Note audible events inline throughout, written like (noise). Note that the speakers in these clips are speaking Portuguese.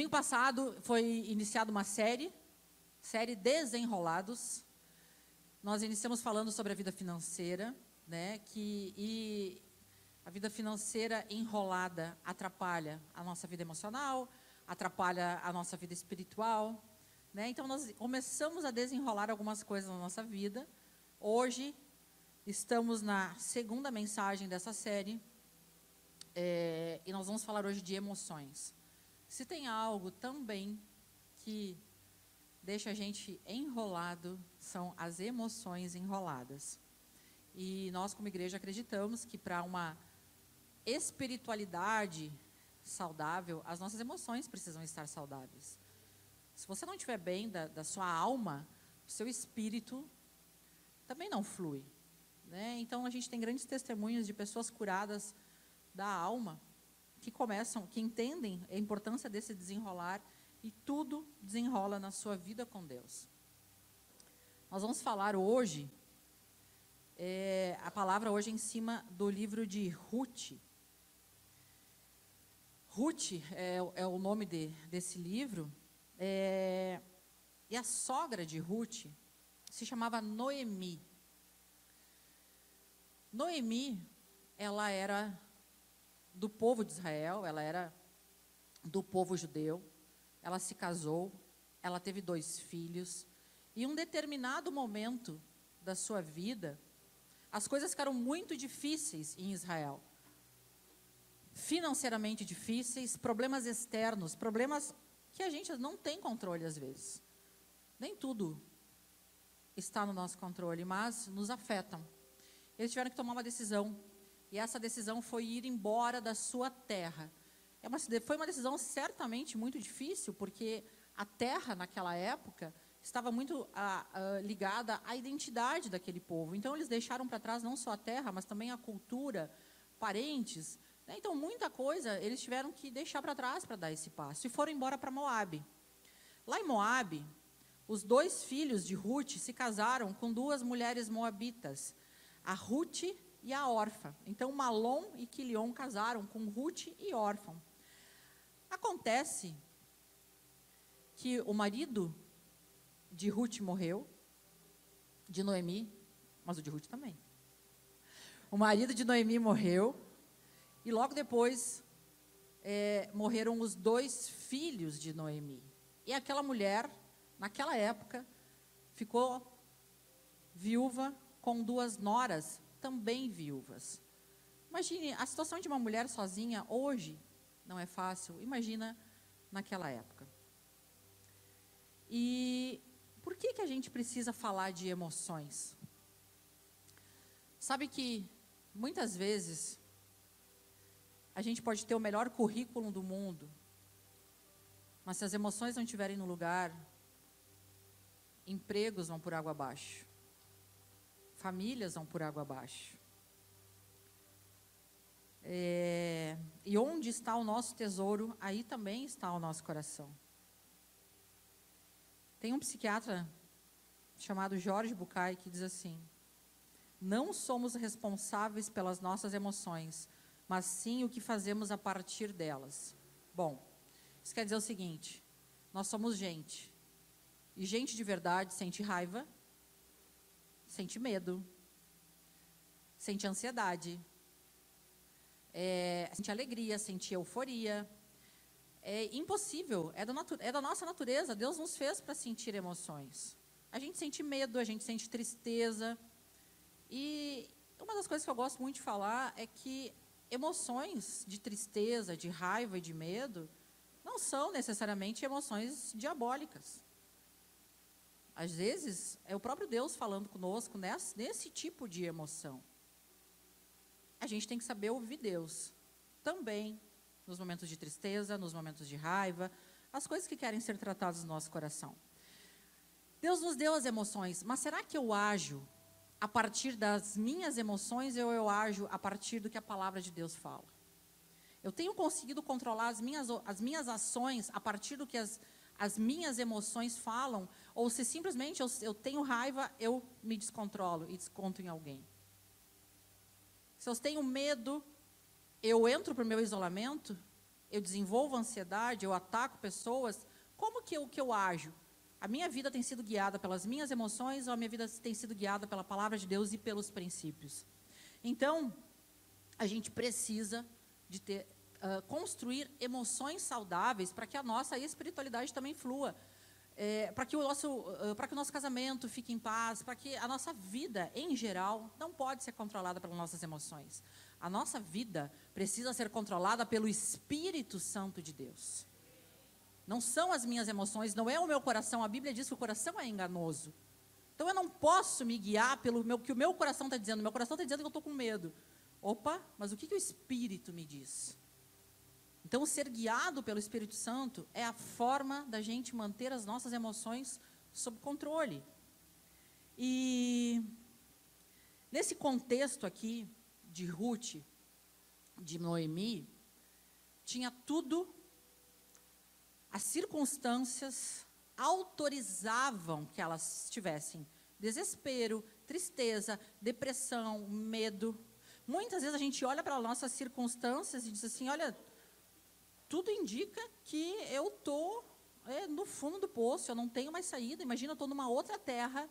Domingo passado foi iniciada uma série, série Desenrolados. Nós iniciamos falando sobre a vida financeira, né? Que e a vida financeira enrolada atrapalha a nossa vida emocional, atrapalha a nossa vida espiritual, né? Então nós começamos a desenrolar algumas coisas na nossa vida. Hoje estamos na segunda mensagem dessa série é, e nós vamos falar hoje de emoções. Se tem algo também que deixa a gente enrolado, são as emoções enroladas. E nós, como igreja, acreditamos que para uma espiritualidade saudável, as nossas emoções precisam estar saudáveis. Se você não estiver bem da, da sua alma, o seu espírito também não flui. Né? Então, a gente tem grandes testemunhos de pessoas curadas da alma que começam, que entendem a importância desse desenrolar e tudo desenrola na sua vida com Deus. Nós vamos falar hoje, é, a palavra hoje é em cima do livro de Ruth. Ruth é, é o nome de, desse livro, é, e a sogra de Ruth se chamava Noemi. Noemi, ela era do povo de Israel, ela era do povo judeu. Ela se casou, ela teve dois filhos. E em um determinado momento da sua vida, as coisas ficaram muito difíceis em Israel. Financeiramente difíceis, problemas externos, problemas que a gente não tem controle às vezes. Nem tudo está no nosso controle, mas nos afetam. Eles tiveram que tomar uma decisão e essa decisão foi ir embora da sua terra. É uma, foi uma decisão certamente muito difícil, porque a terra, naquela época, estava muito a, a, ligada à identidade daquele povo. Então, eles deixaram para trás não só a terra, mas também a cultura, parentes. Né? Então, muita coisa eles tiveram que deixar para trás para dar esse passo. E foram embora para Moabe. Lá em Moabe, os dois filhos de Ruth se casaram com duas mulheres moabitas, a Ruth e a órfã. Então, Malom e Quilion casaram com Ruth e órfã. Acontece que o marido de Ruth morreu, de Noemi, mas o de Ruth também. O marido de Noemi morreu, e logo depois é, morreram os dois filhos de Noemi. E aquela mulher, naquela época, ficou viúva com duas noras também viúvas. Imagine a situação de uma mulher sozinha hoje não é fácil. Imagina naquela época. E por que que a gente precisa falar de emoções? Sabe que muitas vezes a gente pode ter o melhor currículo do mundo, mas se as emoções não estiverem no lugar, empregos vão por água abaixo. Famílias vão por água abaixo. É, e onde está o nosso tesouro, aí também está o nosso coração. Tem um psiquiatra chamado Jorge Bucay que diz assim: Não somos responsáveis pelas nossas emoções, mas sim o que fazemos a partir delas. Bom, isso quer dizer o seguinte: nós somos gente. E gente de verdade sente raiva, sente medo, sente ansiedade, é, sente alegria, sente euforia. É impossível, é da, é da nossa natureza. Deus nos fez para sentir emoções. A gente sente medo, a gente sente tristeza. E uma das coisas que eu gosto muito de falar é que emoções de tristeza, de raiva e de medo não são necessariamente emoções diabólicas. Às vezes, é o próprio Deus falando conosco nesse, nesse tipo de emoção. A gente tem que saber ouvir Deus também nos momentos de tristeza, nos momentos de raiva, as coisas que querem ser tratadas no nosso coração. Deus nos deu as emoções, mas será que eu ajo a partir das minhas emoções ou eu ajo a partir do que a palavra de Deus fala? Eu tenho conseguido controlar as minhas, as minhas ações a partir do que as, as minhas emoções falam, ou se simplesmente eu, eu tenho raiva, eu me descontrolo e desconto em alguém. Se eu tenho medo, eu entro para o meu isolamento eu desenvolvo ansiedade, eu ataco pessoas, como que eu, que eu ajo? A minha vida tem sido guiada pelas minhas emoções ou a minha vida tem sido guiada pela palavra de Deus e pelos princípios? Então, a gente precisa de ter, uh, construir emoções saudáveis para que a nossa espiritualidade também flua. É, para que, o nosso, uh, que o nosso casamento fique em paz, para que a nossa vida, em geral, não pode ser controlada pelas nossas emoções. A nossa vida precisa ser controlada pelo Espírito Santo de Deus. Não são as minhas emoções, não é o meu coração. A Bíblia diz que o coração é enganoso. Então eu não posso me guiar pelo meu, que o meu coração está dizendo. Meu coração está dizendo que eu estou com medo. Opa, mas o que, que o Espírito me diz? Então, ser guiado pelo Espírito Santo é a forma da gente manter as nossas emoções sob controle. E nesse contexto aqui de Ruth, de Noemi, tinha tudo, as circunstâncias autorizavam que elas tivessem desespero, tristeza, depressão, medo. Muitas vezes a gente olha para as nossas circunstâncias e diz assim: olha, tudo indica que eu estou é, no fundo do poço, eu não tenho mais saída. Imagina, eu estou numa outra terra,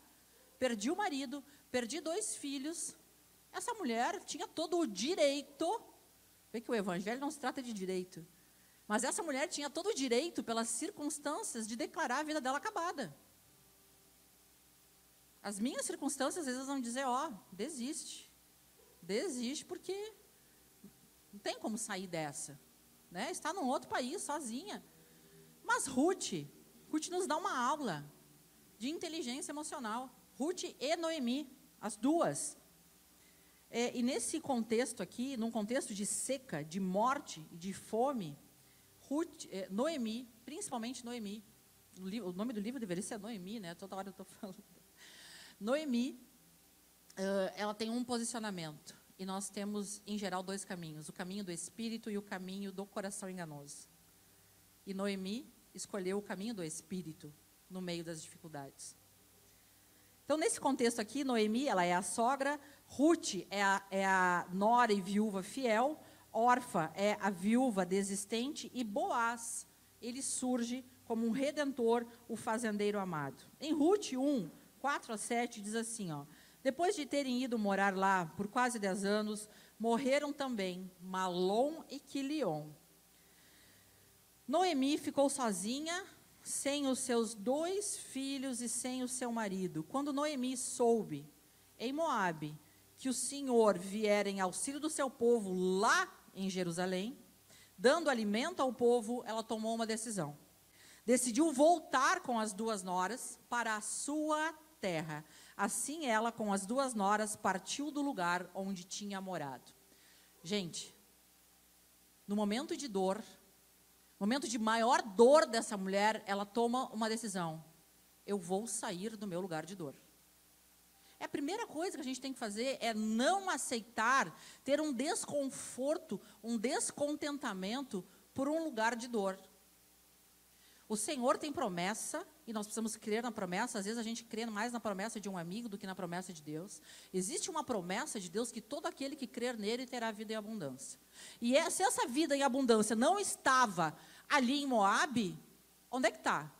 perdi o marido, perdi dois filhos. Essa mulher tinha todo o direito. Vê que o evangelho não se trata de direito. Mas essa mulher tinha todo o direito, pelas circunstâncias, de declarar a vida dela acabada. As minhas circunstâncias, às vezes, vão dizer: ó, oh, desiste. Desiste, porque não tem como sair dessa. Né? Está num outro país, sozinha. Mas Ruth, Ruth nos dá uma aula de inteligência emocional. Ruth e Noemi, as duas. É, e nesse contexto aqui, num contexto de seca, de morte e de fome, Ruth, é, Noemi, principalmente Noemi, o, o, nome do livro deveria ser Noemi, né? Toda hora eu estou (laughs) falando. Noemi, uh, ela tem um posicionamento. E nós temos, em geral, dois caminhos: o caminho do espírito e o caminho do coração enganoso. E Noemi escolheu o caminho do espírito no meio das dificuldades. Então, nesse contexto aqui, Noemi, ela é a sogra, Ruth é a, é a nora e viúva fiel, Orfa é a viúva desistente e Boaz, ele surge como um redentor, o fazendeiro amado. Em Ruth 1, 4 a 7 diz assim, ó: Depois de terem ido morar lá por quase 10 anos, morreram também Malom e Quilion. Noemi ficou sozinha, sem os seus dois filhos e sem o seu marido. Quando Noemi soube em Moabe que o Senhor viera em auxílio do seu povo lá em Jerusalém, dando alimento ao povo, ela tomou uma decisão. Decidiu voltar com as duas noras para a sua terra. Assim ela, com as duas noras, partiu do lugar onde tinha morado. Gente, no momento de dor, momento de maior dor dessa mulher, ela toma uma decisão: eu vou sair do meu lugar de dor. É a primeira coisa que a gente tem que fazer é não aceitar ter um desconforto, um descontentamento por um lugar de dor. O Senhor tem promessa e nós precisamos crer na promessa. Às vezes a gente crê mais na promessa de um amigo do que na promessa de Deus. Existe uma promessa de Deus que todo aquele que crer nele terá vida em abundância. E é, se essa vida em abundância não estava ali em Moabe, onde é que está?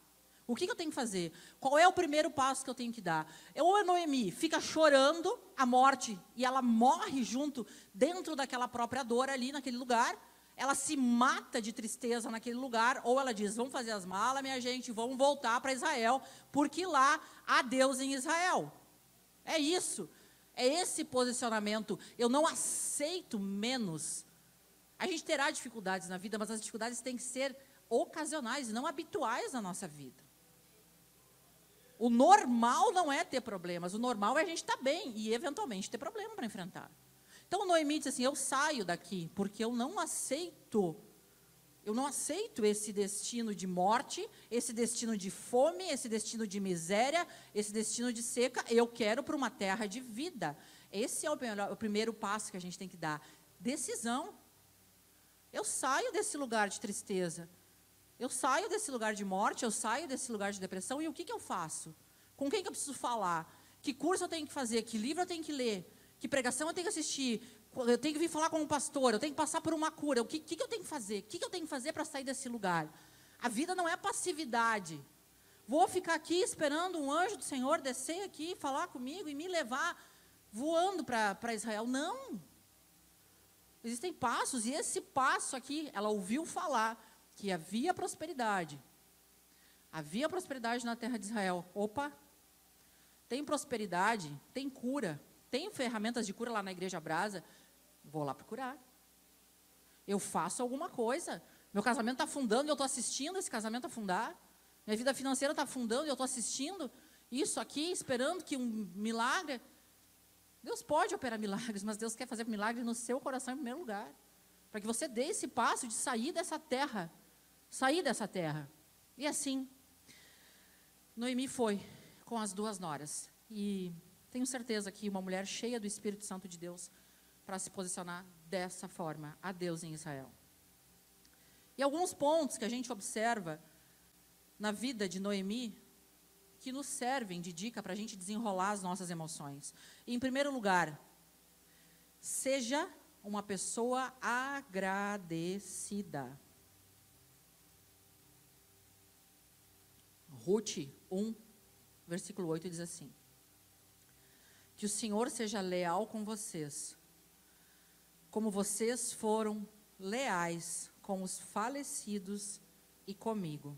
O que, que, eu tenho que fazer? Qual é o primeiro passo que eu tenho que dar? Ou a Noemi fica chorando a morte e ela morre junto dentro daquela própria dor ali naquele lugar. Ela se mata de tristeza naquele lugar, ou ela diz: Vamos fazer as malas, minha gente, vamos voltar para Israel, porque lá há Deus em Israel. É isso. É esse posicionamento. Eu não aceito menos. A gente terá dificuldades na vida, mas as dificuldades têm que ser ocasionais não habituais na nossa vida. O normal não é ter problemas, o normal é a gente estar tá bem e eventualmente ter problema para enfrentar. Então Noemi diz assim: Eu saio daqui porque eu não aceito, eu não aceito esse destino de morte, esse destino de fome, esse destino de miséria, esse destino de seca. Eu quero para uma terra de vida. Esse é o, o primeiro passo que a gente tem que dar. Decisão. Eu saio desse lugar de tristeza. Eu saio desse lugar de morte, eu saio desse lugar de depressão e o que, que eu faço? Com quem que eu preciso falar? Que curso eu tenho que fazer? Que livro eu tenho que ler? Que pregação eu tenho que assistir? eu tenho que vir falar com um pastor, eu tenho que passar por uma cura. O que, que, eu tenho que fazer? O que, que eu tenho que fazer para sair desse lugar? A vida não é passividade. Vou ficar aqui esperando um anjo do Senhor descer aqui, falar comigo e me levar voando para Israel. Não. Existem passos, e esse passo aqui, ela ouviu falar que havia prosperidade. Havia prosperidade na terra de Israel. Opa, tem prosperidade, tem cura, tem ferramentas de cura lá na igreja Brasa. Vou lá procurar. Eu faço alguma coisa. Meu casamento está afundando e eu estou assistindo esse casamento afundar. Minha vida financeira está afundando e eu estou assistindo isso aqui, esperando que um milagre. Deus pode operar milagres, mas Deus quer fazer milagre no seu coração em primeiro lugar. Para que você dê esse passo de sair dessa terra. Sair dessa terra. E assim, Noemi foi com as duas noras. E tenho certeza que uma mulher cheia do Espírito Santo de Deus para se posicionar dessa forma a Deus em Israel. E alguns pontos que a gente observa na vida de Noemi que nos servem de dica para a gente desenrolar as nossas emoções. Em primeiro lugar, seja uma pessoa agradecida. Ruth 1, versículo 8 diz assim: Que o Senhor seja leal com vocês, como vocês foram leais com os falecidos e comigo.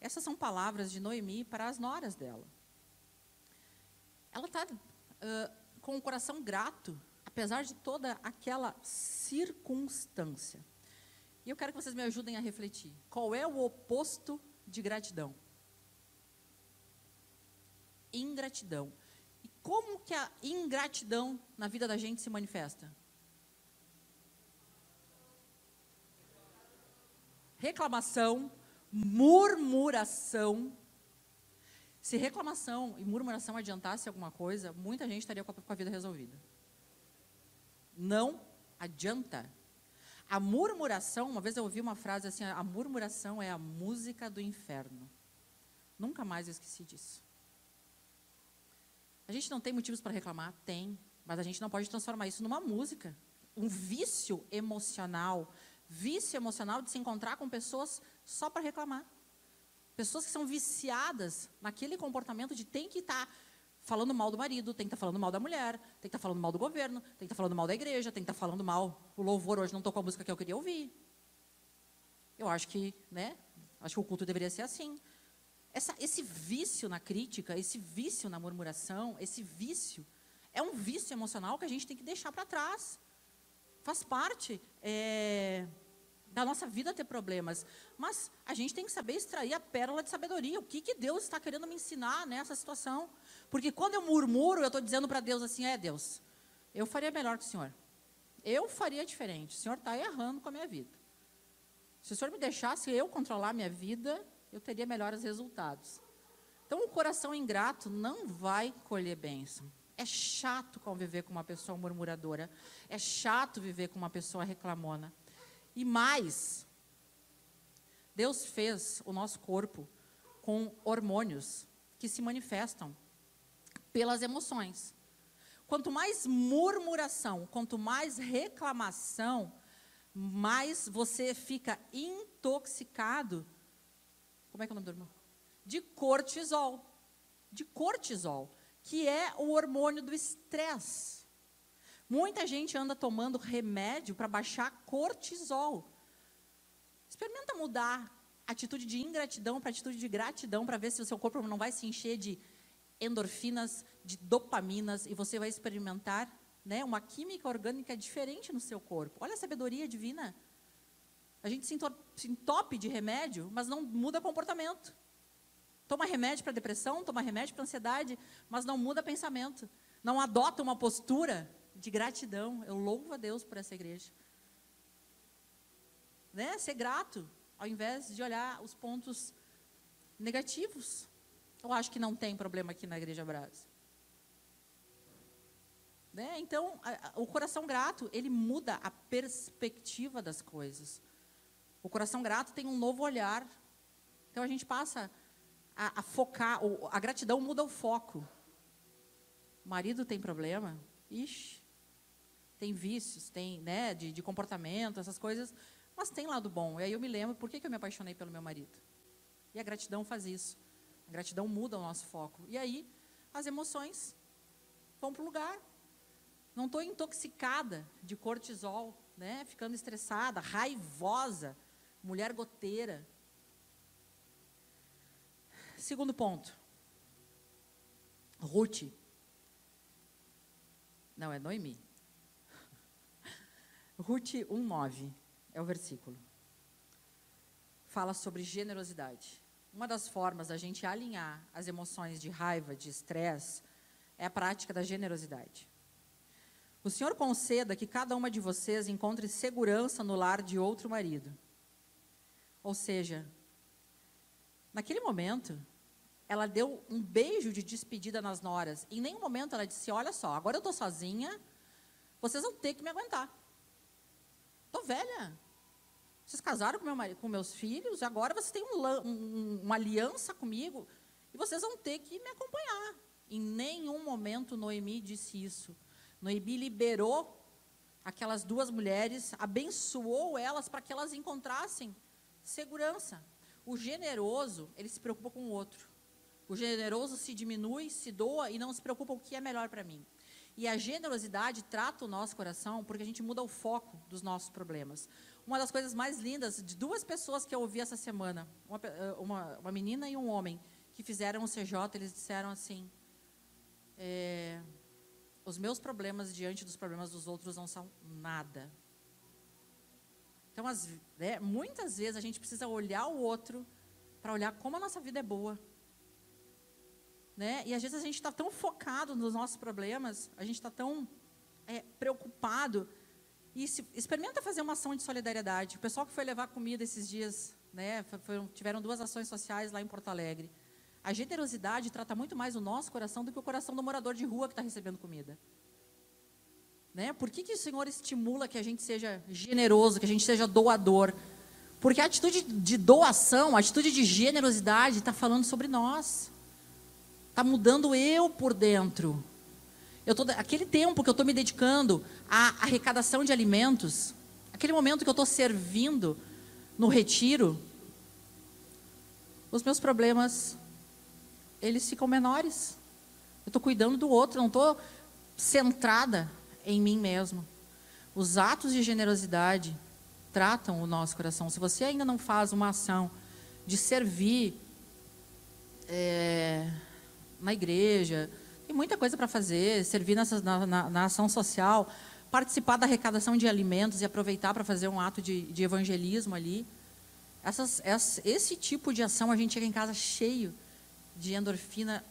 Essas são palavras de Noemi para as noras dela. Ela está uh, com o coração grato, apesar de toda aquela circunstância. E eu quero que vocês me ajudem a refletir. Qual é o oposto de gratidão? Ingratidão. Como que a ingratidão na vida da gente se manifesta? Reclamação, murmuração. Se reclamação e murmuração adiantasse alguma coisa, muita gente estaria com a vida resolvida. Não adianta. A murmuração, uma vez eu ouvi uma frase assim: a murmuração é a música do inferno. Nunca mais eu esqueci disso. A gente não tem motivos para reclamar? Tem. Mas a gente não pode transformar isso numa música. Um vício emocional. Vício emocional de se encontrar com pessoas só para reclamar. Pessoas que são viciadas naquele comportamento de tem que estar tá falando mal do marido, tem que estar tá falando mal da mulher, tem que estar tá falando mal do governo, tem que estar tá falando mal da igreja, tem que estar tá falando mal. O louvor hoje não tocou a música que eu queria ouvir. Eu acho que, né? Acho que o culto deveria ser assim. Essa, esse vício na crítica, esse vício na murmuração, esse vício é um vício emocional que a gente tem que deixar para trás. Faz parte. É, da nossa vida ter problemas. Mas a gente tem que saber extrair a pérola de sabedoria. O que, que Deus está querendo me ensinar nessa situação? Porque quando eu murmuro, eu estou dizendo para Deus assim: é Deus, eu faria melhor que o Senhor. Eu faria diferente. O Senhor está errando com a minha vida. Se o Senhor me deixasse eu controlar a minha vida, eu teria melhores resultados. Então, o coração ingrato não vai colher bênção. É chato conviver com uma pessoa murmuradora. É chato viver com uma pessoa reclamona. E mais, Deus fez o nosso corpo com hormônios que se manifestam pelas emoções. Quanto mais murmuração, quanto mais reclamação, mais você fica intoxicado. Como é que é o nome do hormônio? De cortisol. De cortisol, que é o hormônio do estresse. Muita gente anda tomando remédio para baixar cortisol. Experimenta mudar atitude de ingratidão para atitude de gratidão para ver se o seu corpo não vai se encher de endorfinas, de dopaminas e você vai experimentar né, uma química orgânica diferente no seu corpo. Olha a sabedoria divina. A gente se entope de remédio, mas não muda comportamento. Toma remédio para depressão, toma remédio para ansiedade, mas não muda pensamento. Não adota uma postura de gratidão. Eu louvo a Deus por essa igreja. Né? Ser grato, ao invés de olhar os pontos negativos. Eu acho que não tem problema aqui na Igreja Brasa. Né? Então, a, a, o coração grato, ele muda a perspectiva das coisas. O coração grato tem um novo olhar. Então, a gente passa a, a focar, a gratidão muda o foco. O marido tem problema? Ixi, tem vícios, tem né, de, de comportamento, essas coisas, mas tem lado bom. E aí eu me lembro por que, que eu me apaixonei pelo meu marido. E a gratidão faz isso. A gratidão muda o nosso foco. E aí as emoções vão para o lugar. Não estou intoxicada de cortisol, né? ficando estressada, raivosa, mulher goteira. Segundo ponto. Ruth. Não, é Noemi. (laughs) Ruth 1,9 é o versículo. Fala sobre generosidade. Uma das formas da gente alinhar as emoções de raiva, de estresse, é a prática da generosidade. O Senhor conceda que cada uma de vocês encontre segurança no lar de outro marido. Ou seja, naquele momento, ela deu um beijo de despedida nas noras. Em nenhum momento ela disse: Olha só, agora eu estou sozinha, vocês vão ter que me aguentar. Estou velha. Vocês casaram com, meu marido, com meus filhos, agora vocês têm um, um, uma aliança comigo e vocês vão ter que me acompanhar. Em nenhum momento Noemi disse isso. Noemi liberou aquelas duas mulheres, abençoou elas para que elas encontrassem segurança. O generoso, ele se preocupa com o outro. O generoso se diminui, se doa e não se preocupa o que é melhor para mim. E a generosidade trata o nosso coração porque a gente muda o foco dos nossos problemas. Uma das coisas mais lindas de duas pessoas que eu ouvi essa semana, uma, eh, uma, uma menina e um homem, que fizeram o CJ, eles disseram assim: é, os meus problemas diante dos problemas dos outros não são nada. Então, as, é, muitas vezes a gente precisa olhar o outro para olhar como a nossa vida é boa. Né? E às vezes a gente está tão focado nos nossos problemas, a gente está tão é, preocupado. E se, experimenta fazer uma ação de solidariedade. O pessoal que foi levar comida esses dias, né, foram, tiveram duas ações sociais lá em Porto Alegre. A generosidade trata muito mais o nosso coração do que o coração do morador de rua que está recebendo comida. Né? Por que, que o Senhor estimula que a gente seja generoso, que a gente seja doador? Porque a atitude de doação, a atitude de generosidade está falando sobre nós. Está mudando eu por dentro. Eu tô, aquele tempo que eu estou me dedicando à arrecadação de alimentos, aquele momento que eu estou servindo no retiro, os meus problemas, eles ficam menores. Eu estou cuidando do outro, não estou centrada em mim mesmo. Os atos de generosidade tratam o nosso coração. Se você ainda não faz uma ação de servir, é, na igreja, tem muita coisa para fazer, servir nessa, na, na, na, ação social, participar da arrecadação de alimentos e aproveitar para fazer um ato de, de evangelismo ali. Essas, esse tipo de ação a gente chega em casa cheio de endorfina.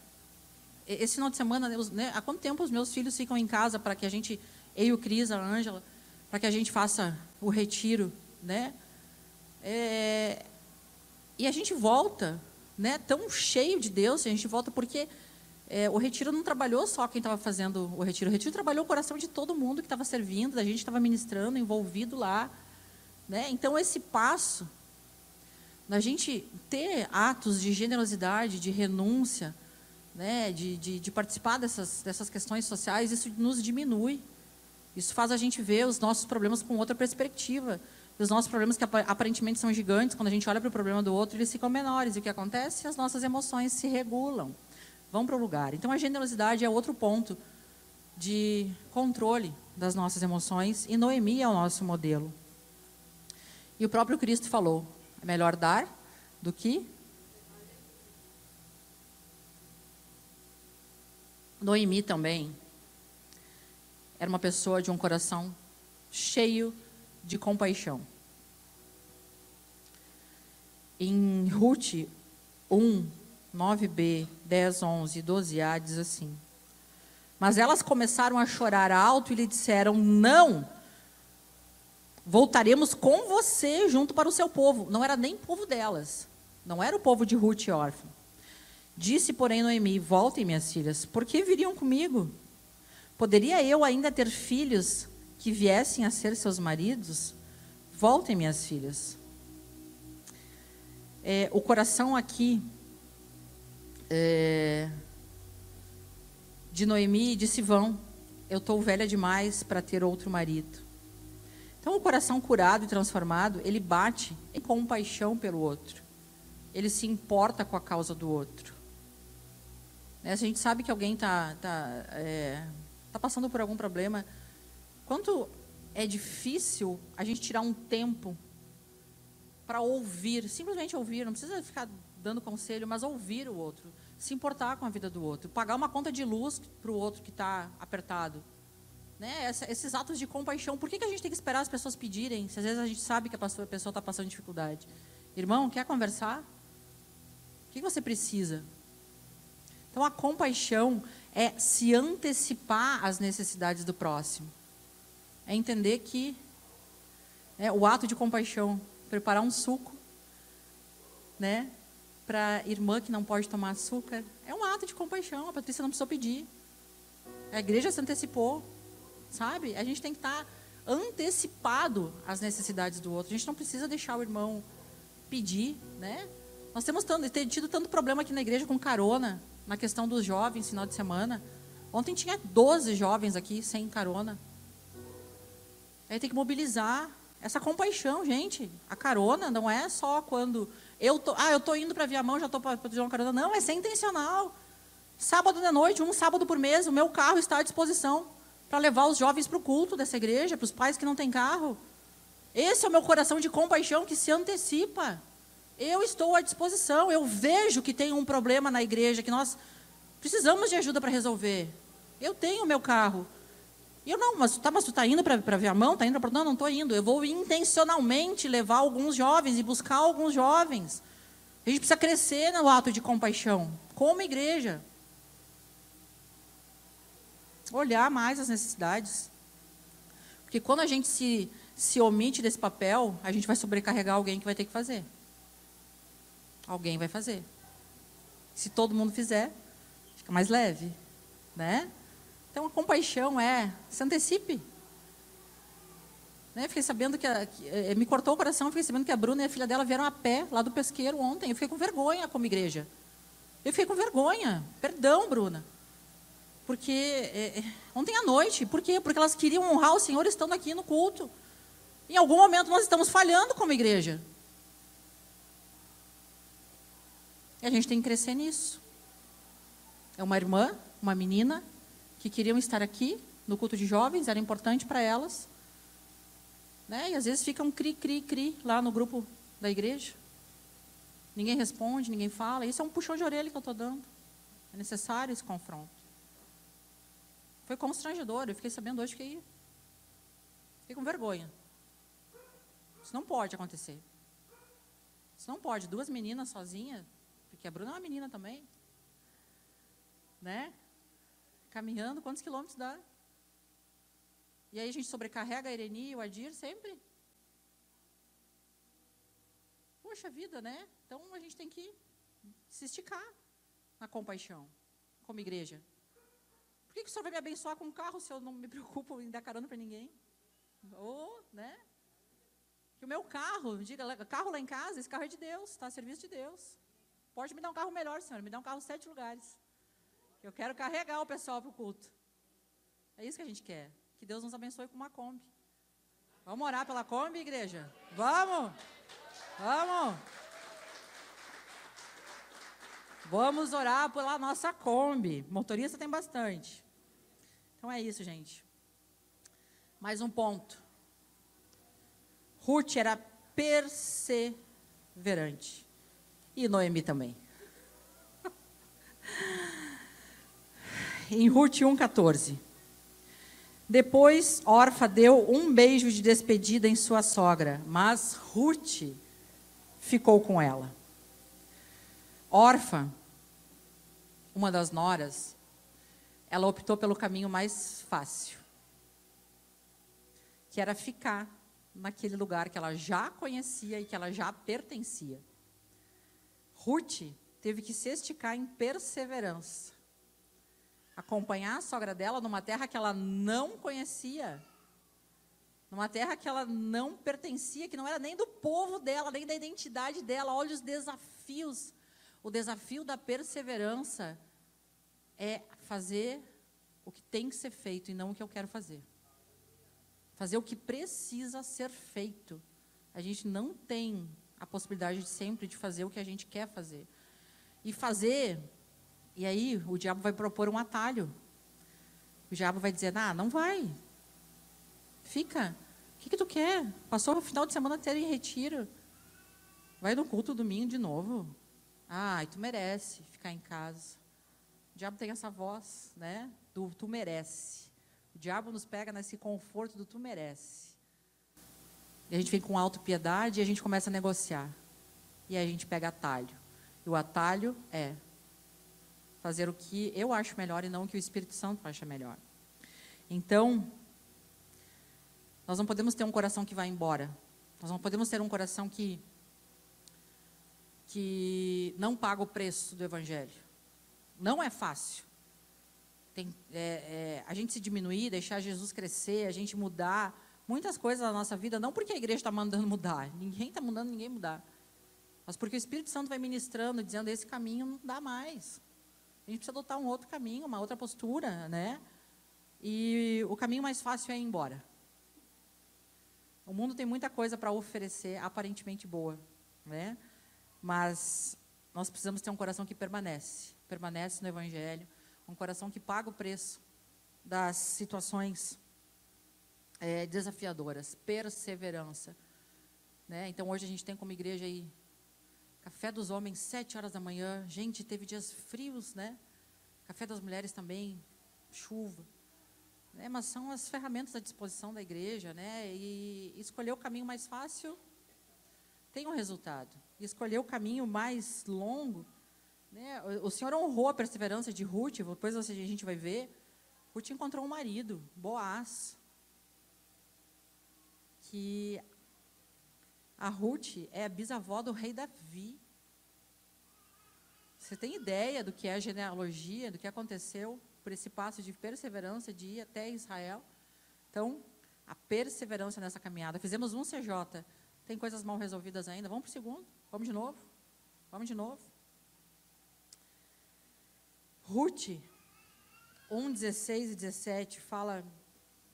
Esse final de semana, né, há quanto tempo os meus filhos ficam em casa para que a gente, eu o Cris, a Ângela, para que a gente faça o retiro, né? É, e a gente volta né, tão cheio de Deus, a gente volta porque é, o retiro não trabalhou só quem estava fazendo o retiro, o retiro trabalhou o coração de todo mundo que estava servindo, a gente estava ministrando, envolvido lá. Né? Então, esse passo, da gente ter atos de generosidade, de renúncia, né, de, de, de participar dessas, dessas questões sociais, isso nos diminui. Isso faz a gente ver os nossos problemas com outra perspectiva os nossos problemas que aparentemente são gigantes, quando a gente olha para o problema do outro, eles ficam menores. E o que acontece? As nossas emoções se regulam, vão para o lugar. Então, a generosidade é outro ponto de controle das nossas emoções, e Noemi é o nosso modelo. E o próprio Cristo falou: é melhor dar do que. Noemi também era uma pessoa de um coração cheio de compaixão. Em Ruth 1, 9b, 10, 11 e 12a diz assim: Mas elas começaram a chorar alto e lhe disseram: Não, voltaremos com você junto para o seu povo. Não era nem povo delas, não era o povo de Ruth órfã. Disse, porém, Noemi: Voltem, minhas filhas, por que viriam comigo? Poderia eu ainda ter filhos que viessem a ser seus maridos, voltem, minhas filhas. É, o coração aqui é, de Noemi e de Sivão eu estou velha demais para ter outro marido. Então, o coração curado e transformado, ele bate em compaixão pelo outro. Ele se importa com a causa do outro. Né? Se a gente sabe que alguém está tá, é, tá passando por algum problema, quanto é difícil a gente tirar um tempo para ouvir, simplesmente ouvir, não precisa ficar dando conselho, mas ouvir o outro, se importar com a vida do outro, pagar uma conta de luz para o outro que está apertado. Né? Essa, esses atos de compaixão, por que, que a gente tem que esperar as pessoas pedirem, se às vezes a gente sabe que a pessoa está passando dificuldade? Irmão, quer conversar? O que, que você precisa? Então, a compaixão é se antecipar às necessidades do próximo. É entender que é, o ato de compaixão preparar um suco, né, para irmã que não pode tomar açúcar, é um ato de compaixão. A Patrícia não precisou pedir. A igreja se antecipou, sabe? A gente tem que estar tá antecipado às necessidades do outro. A gente não precisa deixar o irmão pedir, né? Nós temos tido tanto problema aqui na igreja com carona, na questão dos jovens, final de semana. Ontem tinha 12 jovens aqui sem carona. Aí tem que mobilizar essa compaixão, gente. A carona não é só quando eu tô, ah, eu tô indo para Viamão, já tô para pedir uma carona. Não, é ser intencional. Sábado de noite, um sábado por mês, o meu carro está à disposição para levar os jovens para o culto dessa igreja, para os pais que não têm carro. Esse é o meu coração de compaixão que se antecipa. Eu estou à disposição, eu vejo que tem um problema na igreja que nós precisamos de ajuda para resolver. Eu tenho o meu carro. Eu não, mas, tá, mas tu está indo para ver a mão? Está indo para. Não, não estou indo. Eu vou intencionalmente levar alguns jovens e buscar alguns jovens. A gente precisa crescer no ato de compaixão, como igreja. Olhar mais as necessidades. Porque quando a gente se, se omite desse papel, a gente vai sobrecarregar alguém que vai ter que fazer. Alguém vai fazer. Se todo mundo fizer, fica mais leve, né? Então a compaixão é, se antecipe. Né? Fiquei sabendo que, a, que é, me cortou o coração, fiquei sabendo que a Bruna e a filha dela vieram a pé lá do pesqueiro ontem. Eu fiquei com vergonha como igreja. Eu fiquei com vergonha. Perdão, Bruna. Porque é, ontem à noite, por quê? Porque elas queriam honrar o Senhor estando aqui no culto. Em algum momento nós estamos falhando como igreja. E a gente tem que crescer nisso. É uma irmã, uma menina, que queriam estar aqui no culto de jovens, era importante para elas. Né? E às vezes ficam cri, cri, cri lá no grupo da igreja. Ninguém responde, ninguém fala. Isso é um puxão de orelha que eu estou dando. É necessário esse confronto. Foi constrangedor. Eu fiquei sabendo hoje que fiquei com vergonha. Isso não pode acontecer. Isso não pode. Duas meninas sozinhas, porque a Bruna é uma menina também. Né? Caminhando, quantos quilômetros dá? E aí a gente sobrecarrega a Ireni e o Adir sempre? Poxa vida, né? Então a gente tem que se esticar na compaixão, como igreja. Por que, que o senhor vai me abençoar com um carro se eu não me preocupo em dar carona para ninguém? Ou, né? Que o meu carro, diga, carro lá em casa, esse carro é de Deus, está a serviço de Deus. Pode me dar um carro melhor, senhor, me dá um carro sete lugares. Eu quero carregar o pessoal para o culto. É isso que a gente quer. Que Deus nos abençoe com uma Kombi. Vamos orar pela Kombi, igreja? Vamos! Vamos! Vamos orar pela nossa Kombi. Motorista tem bastante. Então é isso, gente. Mais um ponto. Ruth era perseverante. E Noemi também. em Ruth 1,14. Depois, Orfa deu um beijo de despedida em sua sogra, mas Ruth ficou com ela. Orfa, uma das noras, ela optou pelo caminho mais fácil, que era ficar naquele lugar que ela já conhecia e que ela já pertencia. Ruth teve que se esticar em perseverança acompanhar a sogra dela numa terra que ela não conhecia, numa terra que ela não pertencia, que não era nem do povo dela, nem da identidade dela. Olha os desafios. O desafio da perseverança é fazer o que tem que ser feito e não o que eu quero fazer. Fazer o que precisa ser feito. A gente não tem a possibilidade de sempre de fazer o que a gente quer fazer. E fazer, e aí o diabo vai propor um atalho. O diabo vai dizer: "Ah, não vai. Fica. O que, que tu quer? Passou o final de semana inteiro em retiro. Vai no culto domingo de novo. Ah, tu merece ficar em casa. O diabo tem essa voz, né? Do tu merece. O diabo nos pega nesse conforto do tu merece. E a gente vem com autopiedade e a gente começa a negociar. E aí a gente pega atalho. E o atalho é fazer o que eu acho melhor e não o que o Espírito Santo acha melhor. Então, nós não podemos ter um coração que vai embora. Nós não podemos ter um coração que que não paga o preço do evangelho. Não é fácil. Tem, é, é, a gente se diminuir, deixar Jesus crescer, a gente mudar muitas coisas na nossa vida, não porque a igreja está mandando mudar, ninguém está mandando ninguém mudar, mas porque o Espírito Santo vai ministrando, dizendo esse caminho não dá mais. A gente precisa adotar um outro caminho, uma outra postura, né? E o caminho mais fácil é ir embora. O mundo tem muita coisa para oferecer, aparentemente boa, né? Mas nós precisamos ter um coração que permanece, permanece no Evangelho, um coração que paga o preço das situações é, desafiadoras, perseverança. Né? Então hoje a gente tem como igreja aí café dos homens sete horas da manhã, gente teve dias frios, né? Café das mulheres também, chuva. Né? Mas são as ferramentas à disposição da igreja, né? E escolher o caminho mais fácil tem um resultado. E escolher o caminho mais longo, né? O, o Senhor honrou a perseverança de Ruth, depois a gente vai ver. Ruth encontrou um marido, Boaz, que a Ruth é a bisavó do rei Davi. Você tem ideia do que é a genealogia, do que aconteceu? por esse passo de perseverança de ir até Israel. Então, a perseverança nessa caminhada. Fizemos um CJ. Tem coisas mal resolvidas ainda. Vamos para o segundo? Vamos de novo? Vamos de novo? Ruth 1, 16 e 17 fala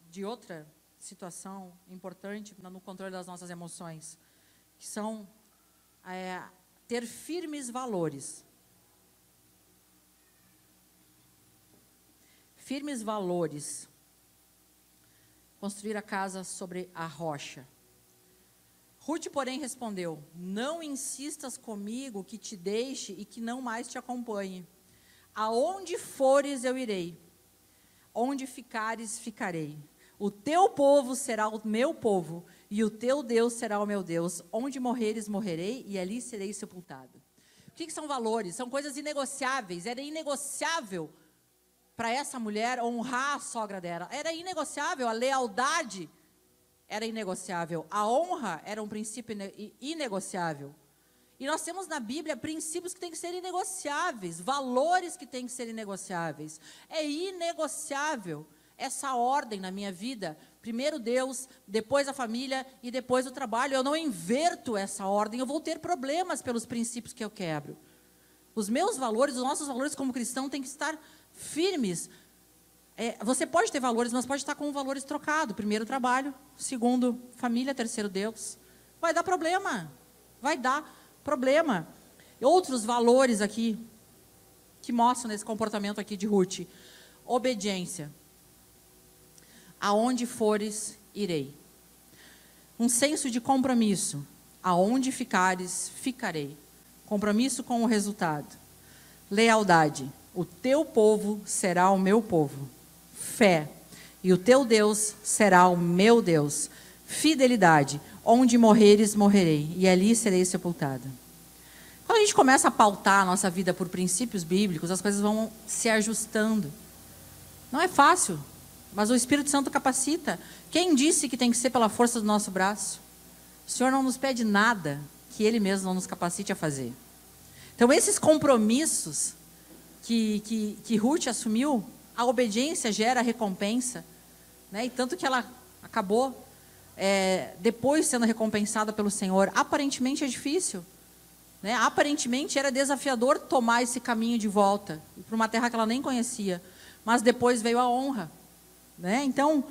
de outra situação importante no controle das nossas emoções, que são é, ter firmes valores. firmes valores. Construir a casa sobre a rocha. Ruth, porém, respondeu: Não insistas comigo que te deixe e que não mais te acompanhe. Aonde fores, eu irei. Onde ficares, ficarei. O teu povo será o meu povo, e o teu Deus será o meu Deus. Onde morreres, morrerei, e ali serei sepultado. O que, que são valores? São coisas inegociáveis. Era inegociável para essa mulher honrar a sogra dela. Era inegociável, a lealdade era inegociável, a honra era um princípio inegociável. E nós temos na Bíblia princípios que têm que ser inegociáveis, valores que têm que ser inegociáveis. É inegociável essa ordem na minha vida. Primeiro Deus, depois a família e depois o trabalho. Eu não inverto essa ordem, eu vou ter problemas pelos princípios que eu quebro. Os meus valores, os nossos valores como cristão têm que estar firmes. É, você pode ter valores, mas pode estar com valores trocados. Primeiro, trabalho. Segundo, família. Terceiro, Deus. Vai dar problema. Vai dar problema. Outros valores aqui que mostram nesse comportamento aqui de Ruth. Obediência. Aonde fores, irei. Um senso de compromisso. Aonde ficares, ficarei. Compromisso com o resultado. Lealdade o teu povo será o meu povo. Fé. E o teu Deus será o meu Deus. Fidelidade. Onde morreres, morrerei. E ali serei sepultada. Quando a gente começa a pautar a nossa vida por princípios bíblicos, as coisas vão se ajustando. Não é fácil, mas o Espírito Santo capacita. Quem disse que tem que ser pela força do nosso braço? O Senhor não nos pede nada que Ele mesmo não nos capacite a fazer. Então, esses compromissos que, que, que Ruth assumiu, a obediência gera recompensa. Né? E tanto que ela acabou é, depois sendo recompensada pelo Senhor. Aparentemente é difícil. Né? Aparentemente era desafiador tomar esse caminho de volta para uma terra que ela nem conhecia. mas depois veio a honra. Né? Então,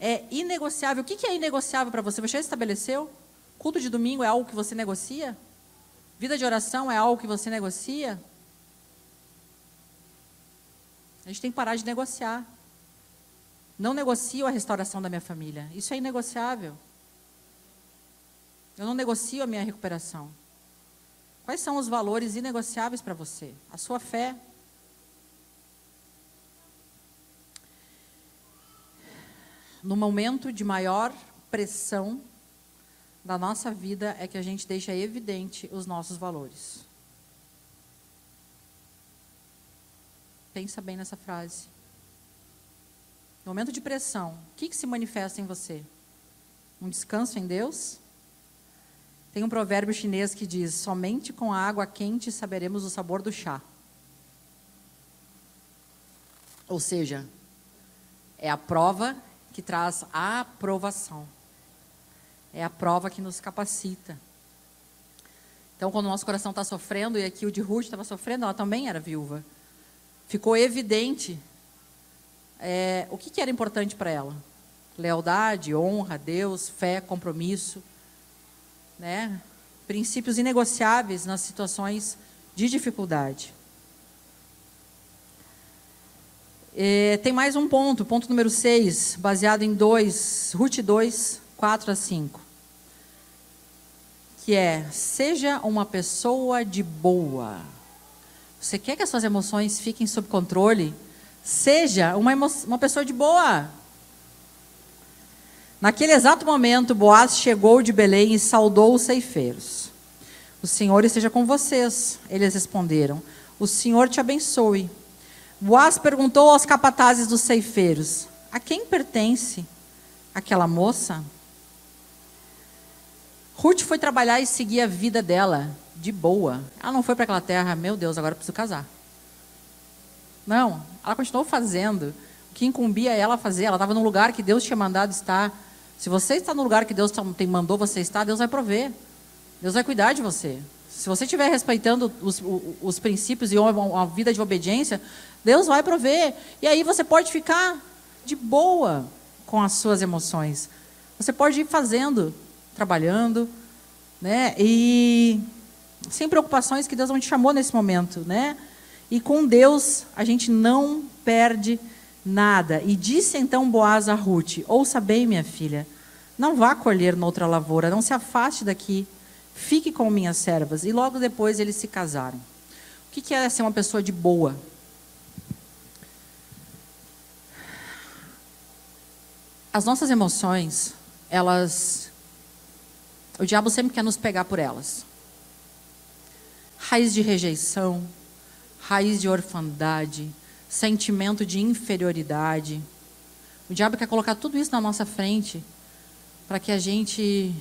é inegociável. O que é inegociável para você? Você já estabeleceu? Culto de domingo é algo que você negocia? Vida de oração é algo que você negocia? A gente tem que parar de negociar. Não negocio a restauração da minha família. Isso é inegociável. Eu não negocio a minha recuperação. Quais são os valores inegociáveis para você? A sua fé. No momento de maior pressão da nossa vida é que a gente deixa evidente os nossos valores. Pensa bem nessa frase. No momento de pressão, o que, que se manifesta em você? Um descanso em Deus? Tem um provérbio chinês que diz: somente com a água quente saberemos o sabor do chá. Ou seja, é a prova que traz a aprovação. É a prova que nos capacita. Então, quando o nosso coração está sofrendo, e aqui o de Ruth estava sofrendo, ela também era viúva. Ficou evidente é, o que, que era importante para ela: lealdade, honra, Deus, fé, compromisso né, princípios inegociáveis nas situações de dificuldade. É, tem mais um ponto, ponto número 6, baseado em 2, Ruth 2, 4 a 5. Que é, seja uma pessoa de boa. Você quer que as suas emoções fiquem sob controle? Seja uma, uma pessoa de boa. Naquele exato momento, Boaz chegou de Belém e saudou os ceifeiros. O Senhor esteja com vocês. Eles responderam: O Senhor te abençoe. Boaz perguntou aos capatazes dos ceifeiros: A quem pertence aquela moça? Ruth foi trabalhar e seguir a vida dela de boa. Ela não foi para aquela terra, meu Deus, agora preciso casar. Não, ela continuou fazendo o que incumbia ela fazer. Ela estava no lugar que Deus tinha mandado estar. Se você está no lugar que Deus tem, mandou você estar, Deus vai prover. Deus vai cuidar de você. Se você estiver respeitando os, os, os princípios e uma vida de obediência, Deus vai prover. E aí você pode ficar de boa com as suas emoções. Você pode ir fazendo, trabalhando, né? E sem preocupações que Deus não te chamou nesse momento, né? E com Deus a gente não perde nada. E disse então Boaz a Ruth: Ouça bem, minha filha, não vá colher noutra lavoura, não se afaste daqui, fique com minhas servas. E logo depois eles se casaram. O que é ser uma pessoa de boa? As nossas emoções, elas. O diabo sempre quer nos pegar por elas. Raiz de rejeição, raiz de orfandade, sentimento de inferioridade. O diabo quer colocar tudo isso na nossa frente para que a gente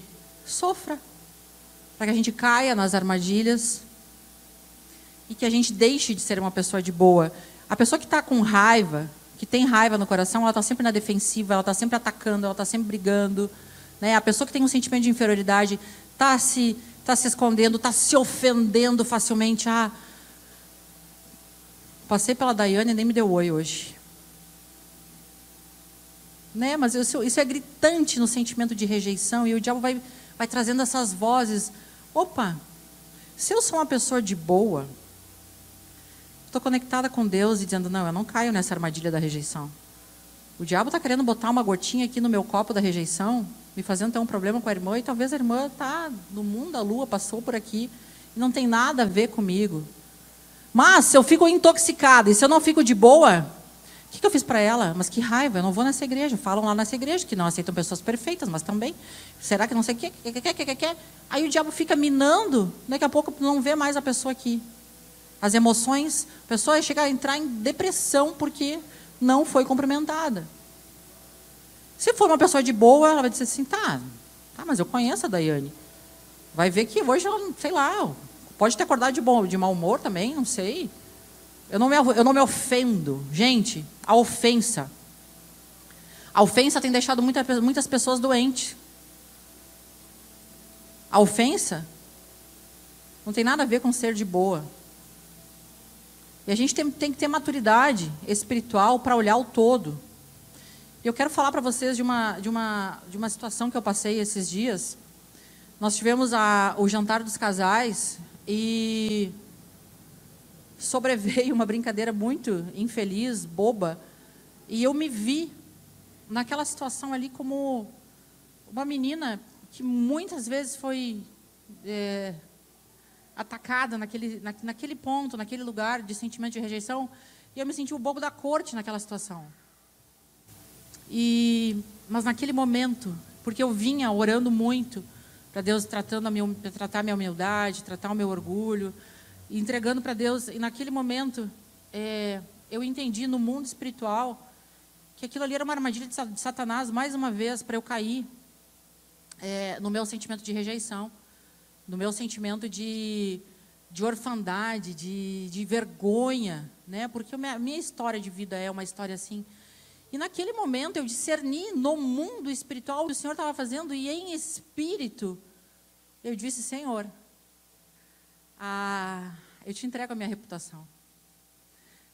sofra, para que a gente caia nas armadilhas e que a gente deixe de ser uma pessoa de boa. A pessoa que está com raiva, que tem raiva no coração, ela está sempre na defensiva, ela está sempre atacando, ela está sempre brigando. Né? A pessoa que tem um sentimento de inferioridade está se, tá se escondendo, está se ofendendo facilmente. Ah, Passei pela Daiane e nem me deu oi hoje. Né? Mas isso, isso é gritante no sentimento de rejeição e o diabo vai, vai trazendo essas vozes. Opa, se eu sou uma pessoa de boa, estou conectada com Deus e dizendo, não, eu não caio nessa armadilha da rejeição. O diabo está querendo botar uma gotinha aqui no meu copo da rejeição, me fazendo ter um problema com a irmã, e talvez a irmã está no mundo da lua, passou por aqui, e não tem nada a ver comigo. Mas se eu fico intoxicada e se eu não fico de boa, o que, que eu fiz para ela? Mas que raiva, eu não vou nessa igreja. Falam lá nessa igreja que não aceitam pessoas perfeitas, mas também. Será que não sei o que, Aí o diabo fica minando, daqui a pouco não vê mais a pessoa aqui. As emoções, a pessoa chega a entrar em depressão porque não foi cumprimentada. Se for uma pessoa de boa, ela vai dizer assim, tá, tá mas eu conheço a Daiane. Vai ver que hoje ela, sei lá, Pode ter acordado de, bom, de mau humor também, não sei. Eu não, me, eu não me ofendo. Gente, a ofensa. A ofensa tem deixado muita, muitas pessoas doentes. A ofensa não tem nada a ver com ser de boa. E a gente tem, tem que ter maturidade espiritual para olhar o todo. Eu quero falar para vocês de uma, de, uma, de uma situação que eu passei esses dias. Nós tivemos a, o jantar dos casais e sobreveio uma brincadeira muito infeliz, boba, e eu me vi naquela situação ali como uma menina que muitas vezes foi é, atacada naquele, na, naquele ponto, naquele lugar de sentimento de rejeição, e eu me senti o bobo da corte naquela situação. E, mas naquele momento, porque eu vinha orando muito para Deus tratando a minha, tratar a minha humildade, tratar o meu orgulho, entregando para Deus. E naquele momento, é, eu entendi no mundo espiritual que aquilo ali era uma armadilha de Satanás, mais uma vez, para eu cair é, no meu sentimento de rejeição, no meu sentimento de, de orfandade, de, de vergonha, né? porque a minha, minha história de vida é uma história assim. E naquele momento eu discerni no mundo espiritual o que o Senhor estava fazendo, e em espírito, eu disse: Senhor, ah, eu te entrego a minha reputação.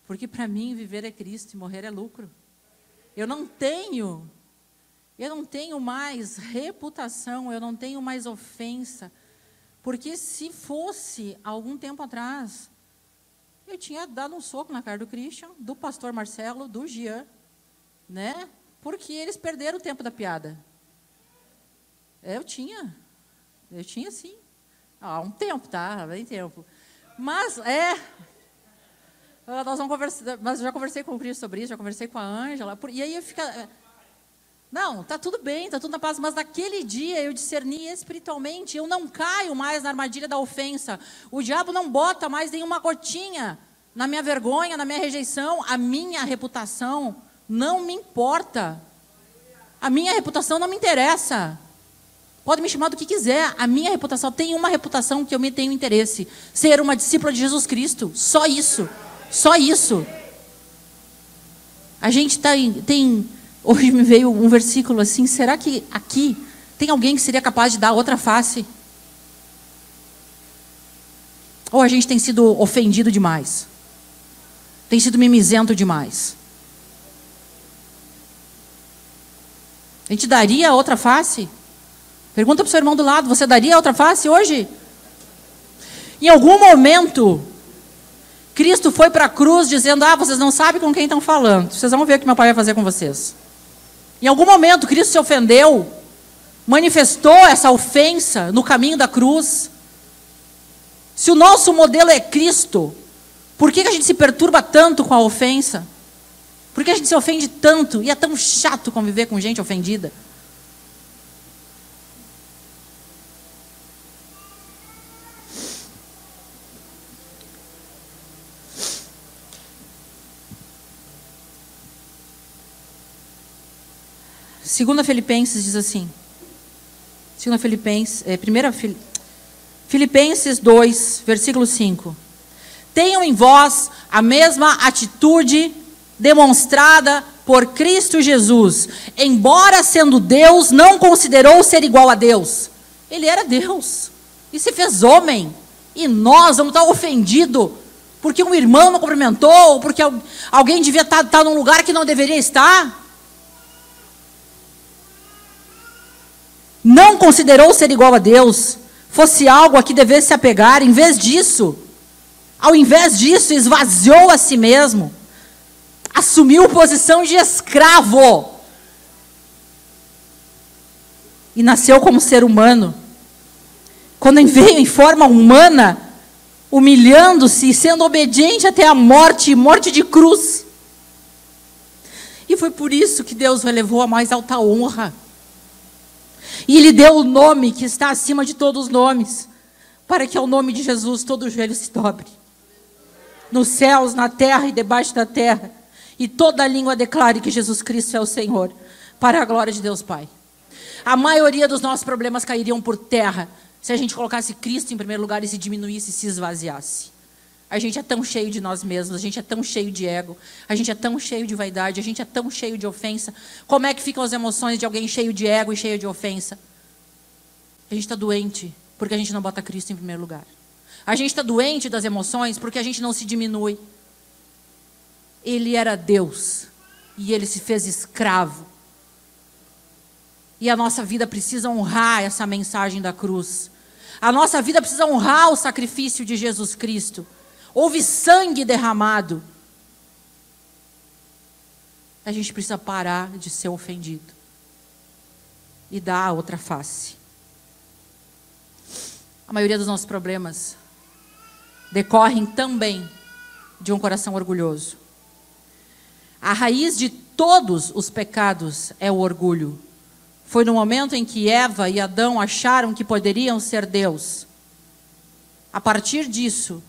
Porque para mim viver é Cristo e morrer é lucro. Eu não tenho, eu não tenho mais reputação, eu não tenho mais ofensa. Porque se fosse algum tempo atrás, eu tinha dado um soco na cara do Christian, do pastor Marcelo, do Jean, né? Porque eles perderam o tempo da piada. Eu tinha. Eu tinha sim. Há um tempo, tá? Há bem tempo. Mas, é. Ah, nós vamos conversar. Mas eu já conversei com o Cris sobre isso, já conversei com a Ângela. E aí fica. Não, tá tudo bem, tá tudo na paz, mas naquele dia eu discerni espiritualmente, eu não caio mais na armadilha da ofensa. O diabo não bota mais nenhuma gotinha na minha vergonha, na minha rejeição, a minha reputação não me importa. A minha reputação não me interessa. Pode me chamar do que quiser. A minha reputação tem uma reputação que eu me tenho interesse: ser uma discípula de Jesus Cristo. Só isso. Só isso. A gente tá em, tem. Hoje me veio um versículo assim: será que aqui tem alguém que seria capaz de dar outra face? Ou a gente tem sido ofendido demais? Tem sido mimizento demais? A gente daria outra face? Pergunta para o seu irmão do lado: você daria outra face hoje? Em algum momento, Cristo foi para a cruz dizendo: Ah, vocês não sabem com quem estão falando. Vocês vão ver o que meu pai vai fazer com vocês. Em algum momento, Cristo se ofendeu, manifestou essa ofensa no caminho da cruz. Se o nosso modelo é Cristo, por que a gente se perturba tanto com a ofensa? Por que a gente se ofende tanto e é tão chato conviver com gente ofendida? Segunda Filipenses diz assim. Segunda Filipenses, é, primeira Filipenses 2, versículo 5. Tenham em vós a mesma atitude demonstrada por Cristo Jesus. Embora sendo Deus, não considerou ser igual a Deus. Ele era Deus e se fez homem. E nós vamos estar ofendidos porque um irmão não cumprimentou, porque alguém devia estar, estar num lugar que não deveria estar. Não considerou ser igual a Deus, fosse algo a que devesse se apegar, em vez disso, ao invés disso, esvaziou a si mesmo, assumiu posição de escravo e nasceu como ser humano. Quando veio em forma humana, humilhando-se e sendo obediente até a morte, morte de cruz. E foi por isso que Deus o elevou a mais alta honra. E lhe deu o nome que está acima de todos os nomes, para que ao nome de Jesus todo o joelho se dobre. Nos céus, na terra e debaixo da terra. E toda língua declare que Jesus Cristo é o Senhor, para a glória de Deus Pai. A maioria dos nossos problemas cairiam por terra se a gente colocasse Cristo em primeiro lugar e se diminuísse e se esvaziasse. A gente é tão cheio de nós mesmos, a gente é tão cheio de ego, a gente é tão cheio de vaidade, a gente é tão cheio de ofensa. Como é que ficam as emoções de alguém cheio de ego e cheio de ofensa? A gente está doente porque a gente não bota Cristo em primeiro lugar. A gente está doente das emoções porque a gente não se diminui. ele era Deus e ele se fez escravo. E a nossa vida precisa honrar essa mensagem da cruz. A nossa vida precisa honrar o sacrifício de Jesus Cristo. Houve sangue derramado. A gente precisa parar de ser ofendido e dar a outra face. A maioria dos nossos problemas decorrem também de um coração orgulhoso. A raiz de todos os pecados é o orgulho. Foi no momento em que Eva e Adão acharam que poderiam ser Deus. A partir disso,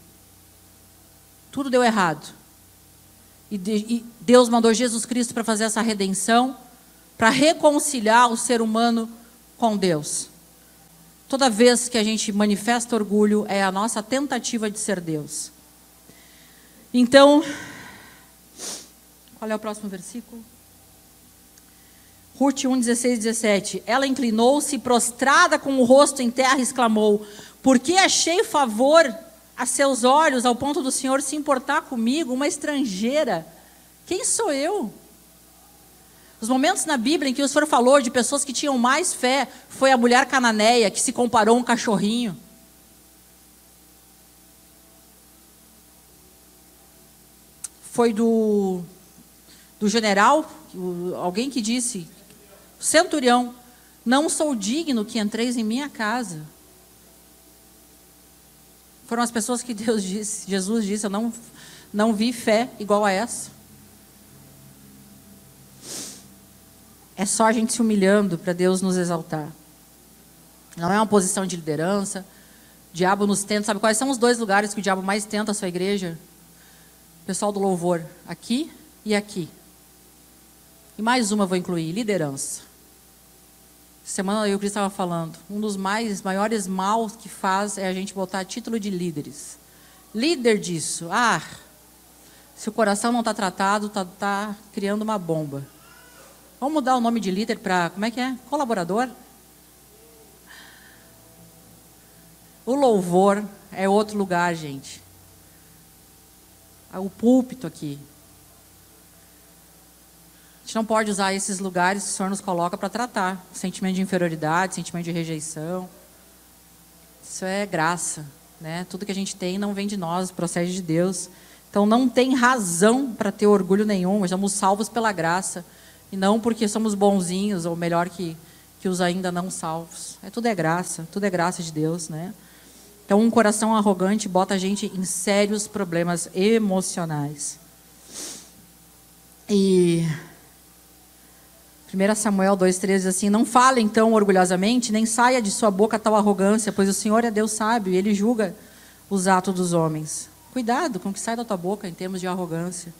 tudo deu errado. E, de, e Deus mandou Jesus Cristo para fazer essa redenção, para reconciliar o ser humano com Deus. Toda vez que a gente manifesta orgulho, é a nossa tentativa de ser Deus. Então, qual é o próximo versículo? Ruth 1, 16, 17. Ela inclinou-se, prostrada com o rosto em terra, e exclamou: Por que achei favor a seus olhos, ao ponto do Senhor se importar comigo, uma estrangeira? Quem sou eu? Os momentos na Bíblia em que o Senhor falou de pessoas que tinham mais fé foi a mulher cananeia que se comparou a um cachorrinho. Foi do, do general, alguém que disse centurião: Não sou digno que entreis em minha casa. Foram as pessoas que Deus disse, Jesus disse: Eu não, não vi fé igual a essa. É só a gente se humilhando para Deus nos exaltar. Não é uma posição de liderança. O diabo nos tenta. Sabe quais são os dois lugares que o diabo mais tenta a sua igreja? Pessoal do louvor, aqui e aqui. E mais uma vou incluir: liderança. Semana eu estava falando, um dos mais maiores maus que faz é a gente botar título de líderes. Líder disso, ah, se o coração não está tratado, está tá criando uma bomba. Vamos mudar o nome de líder para, como é que é? Colaborador? O louvor é outro lugar, gente. O púlpito aqui gente não pode usar esses lugares que o Senhor nos coloca para tratar sentimento de inferioridade, sentimento de rejeição. Isso é graça, né? Tudo que a gente tem não vem de nós, procede de Deus. Então não tem razão para ter orgulho nenhum. Nós somos salvos pela graça e não porque somos bonzinhos ou melhor que que os ainda não salvos. É tudo é graça, tudo é graça de Deus, né? Então um coração arrogante bota a gente em sérios problemas emocionais. E 1 Samuel 2,13 diz assim: Não fale então orgulhosamente, nem saia de sua boca tal arrogância, pois o Senhor é Deus sábio e ele julga os atos dos homens. Cuidado com o que sai da tua boca em termos de arrogância.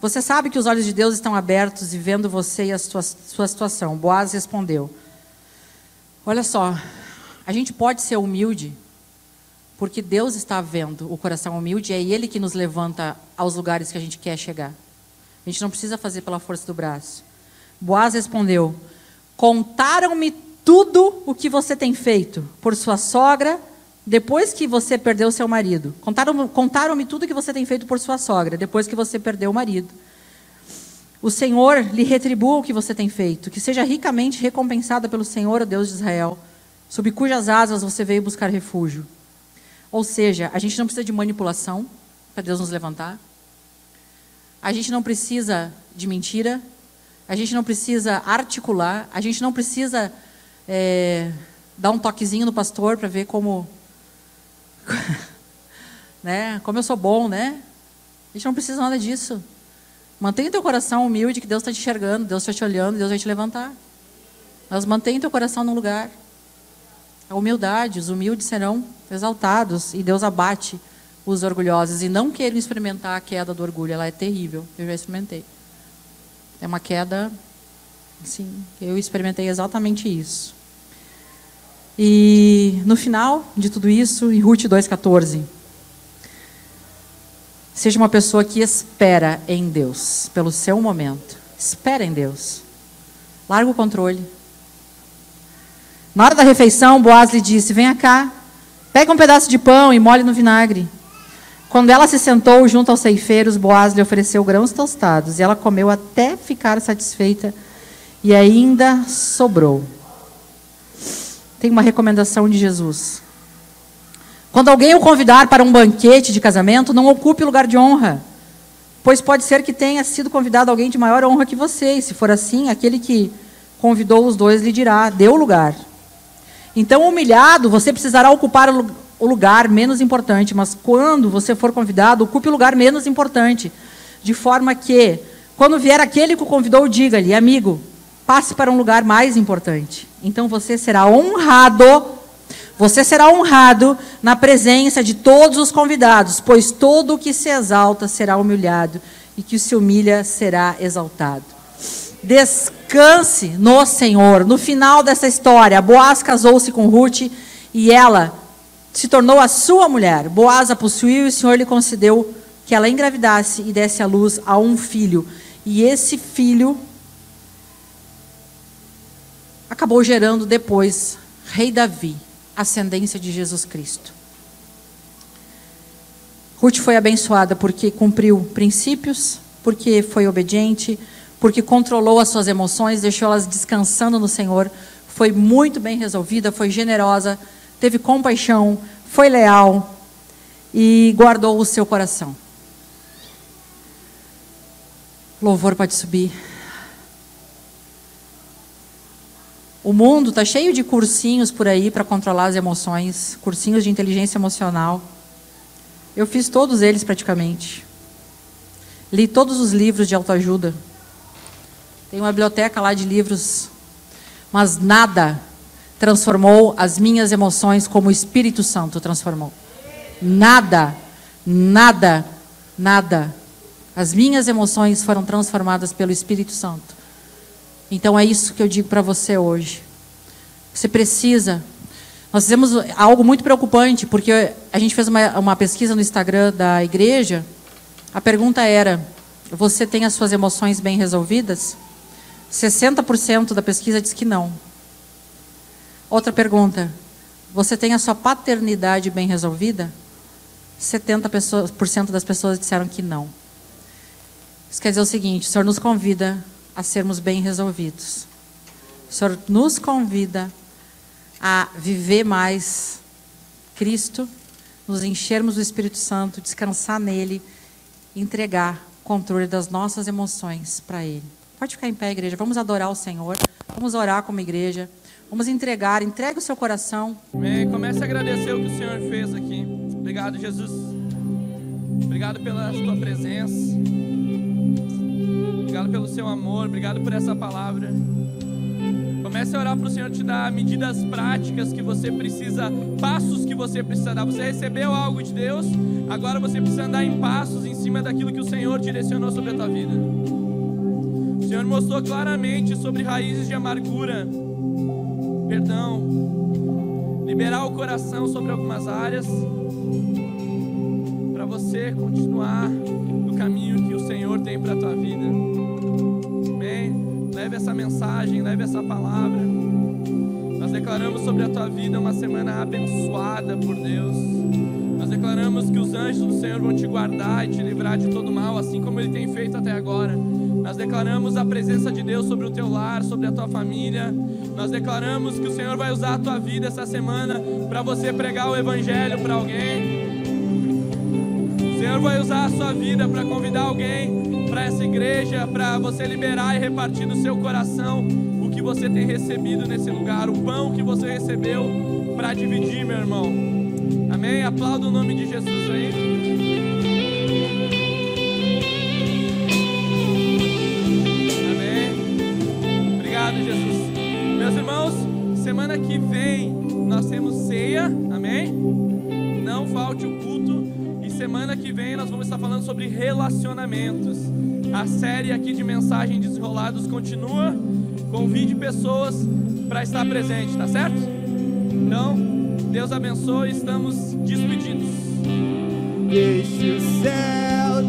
Você sabe que os olhos de Deus estão abertos e vendo você e a sua, sua situação. Boaz respondeu: Olha só, a gente pode ser humilde, porque Deus está vendo o coração humilde é Ele que nos levanta aos lugares que a gente quer chegar. A gente não precisa fazer pela força do braço. Boaz respondeu: Contaram-me tudo o que você tem feito por sua sogra depois que você perdeu seu marido. Contaram-me contaram tudo o que você tem feito por sua sogra depois que você perdeu o marido. O Senhor lhe retribua o que você tem feito, que seja ricamente recompensada pelo Senhor, o Deus de Israel, sob cujas asas você veio buscar refúgio. Ou seja, a gente não precisa de manipulação para Deus nos levantar. A gente não precisa de mentira, a gente não precisa articular, a gente não precisa é, dar um toquezinho no pastor para ver como, (laughs) né, como eu sou bom, né? A gente não precisa nada disso. Mantenha teu coração humilde, que Deus está te enxergando, Deus está te olhando, Deus vai te levantar. Mas mantenha teu coração no lugar. A humildade, os humildes serão exaltados e Deus abate os orgulhosos e não queiram experimentar a queda do orgulho. Ela é terrível. Eu já experimentei. É uma queda, sim. Eu experimentei exatamente isso. E no final de tudo isso, em Ruth 2,14, seja uma pessoa que espera em Deus, pelo seu momento. Espera em Deus. Larga o controle. Na hora da refeição, Boaz lhe disse: Venha cá, pega um pedaço de pão e molhe no vinagre. Quando ela se sentou junto aos ceifeiros, Boaz lhe ofereceu grãos tostados, e ela comeu até ficar satisfeita, e ainda sobrou. Tem uma recomendação de Jesus. Quando alguém o convidar para um banquete de casamento, não ocupe lugar de honra, pois pode ser que tenha sido convidado alguém de maior honra que você, e se for assim, aquele que convidou os dois lhe dirá: deu lugar. Então, humilhado, você precisará ocupar o lugar menos importante, mas quando você for convidado, ocupe o lugar menos importante, de forma que, quando vier aquele que o convidou, diga-lhe, amigo, passe para um lugar mais importante. Então você será honrado, você será honrado na presença de todos os convidados, pois todo o que se exalta será humilhado, e que se humilha será exaltado. Descanse no Senhor. No final dessa história, Boaz casou-se com Ruth e ela se tornou a sua mulher. Boaz a possuiu e o Senhor lhe concedeu que ela engravidasse e desse à luz a um filho. E esse filho acabou gerando depois rei Davi, ascendência de Jesus Cristo. Ruth foi abençoada porque cumpriu princípios, porque foi obediente, porque controlou as suas emoções, deixou elas descansando no Senhor, foi muito bem resolvida, foi generosa, teve compaixão, foi leal e guardou o seu coração. Louvor pode subir. O mundo está cheio de cursinhos por aí para controlar as emoções, cursinhos de inteligência emocional. Eu fiz todos eles praticamente. Li todos os livros de autoajuda. Tem uma biblioteca lá de livros, mas nada transformou as minhas emoções como o Espírito Santo transformou. Nada, nada, nada. As minhas emoções foram transformadas pelo Espírito Santo. Então é isso que eu digo para você hoje. Você precisa. Nós fizemos algo muito preocupante, porque a gente fez uma, uma pesquisa no Instagram da igreja. A pergunta era: você tem as suas emoções bem resolvidas? 60% da pesquisa diz que não. Outra pergunta: você tem a sua paternidade bem resolvida? 70% das pessoas disseram que não. Isso quer dizer o seguinte: o Senhor nos convida a sermos bem resolvidos. O Senhor nos convida a viver mais Cristo, nos enchermos do Espírito Santo, descansar nele, entregar o controle das nossas emoções para Ele. Pode ficar em pé, igreja. Vamos adorar o Senhor. Vamos orar como igreja. Vamos entregar, entregue o seu coração. Amém. Comece a agradecer o que o Senhor fez aqui. Obrigado, Jesus. Obrigado pela tua presença. Obrigado pelo seu amor. Obrigado por essa palavra. Comece a orar para o Senhor te dar medidas práticas que você precisa, passos que você precisa dar. Você recebeu algo de Deus, agora você precisa andar em passos em cima daquilo que o Senhor direcionou sobre a tua vida. O Senhor mostrou claramente sobre raízes de amargura perdão, liberar o coração sobre algumas áreas, para você continuar no caminho que o Senhor tem para a tua vida. Amém? Leve essa mensagem, leve essa palavra. Nós declaramos sobre a tua vida uma semana abençoada por Deus. Nós declaramos que os anjos do Senhor vão te guardar e te livrar de todo mal, assim como Ele tem feito até agora. Nós declaramos a presença de Deus sobre o teu lar, sobre a tua família. Nós declaramos que o Senhor vai usar a tua vida essa semana para você pregar o Evangelho para alguém. O Senhor vai usar a sua vida para convidar alguém para essa igreja, para você liberar e repartir no seu coração o que você tem recebido nesse lugar, o pão que você recebeu para dividir, meu irmão. Amém? Aplauda o nome de Jesus aí. Que vem nós temos ceia, amém? Não falte o culto. E semana que vem nós vamos estar falando sobre relacionamentos. A série aqui de mensagens desenrolados continua. Convide pessoas para estar presente, tá certo? Então, Deus abençoe, estamos despedidos. Deixe o céu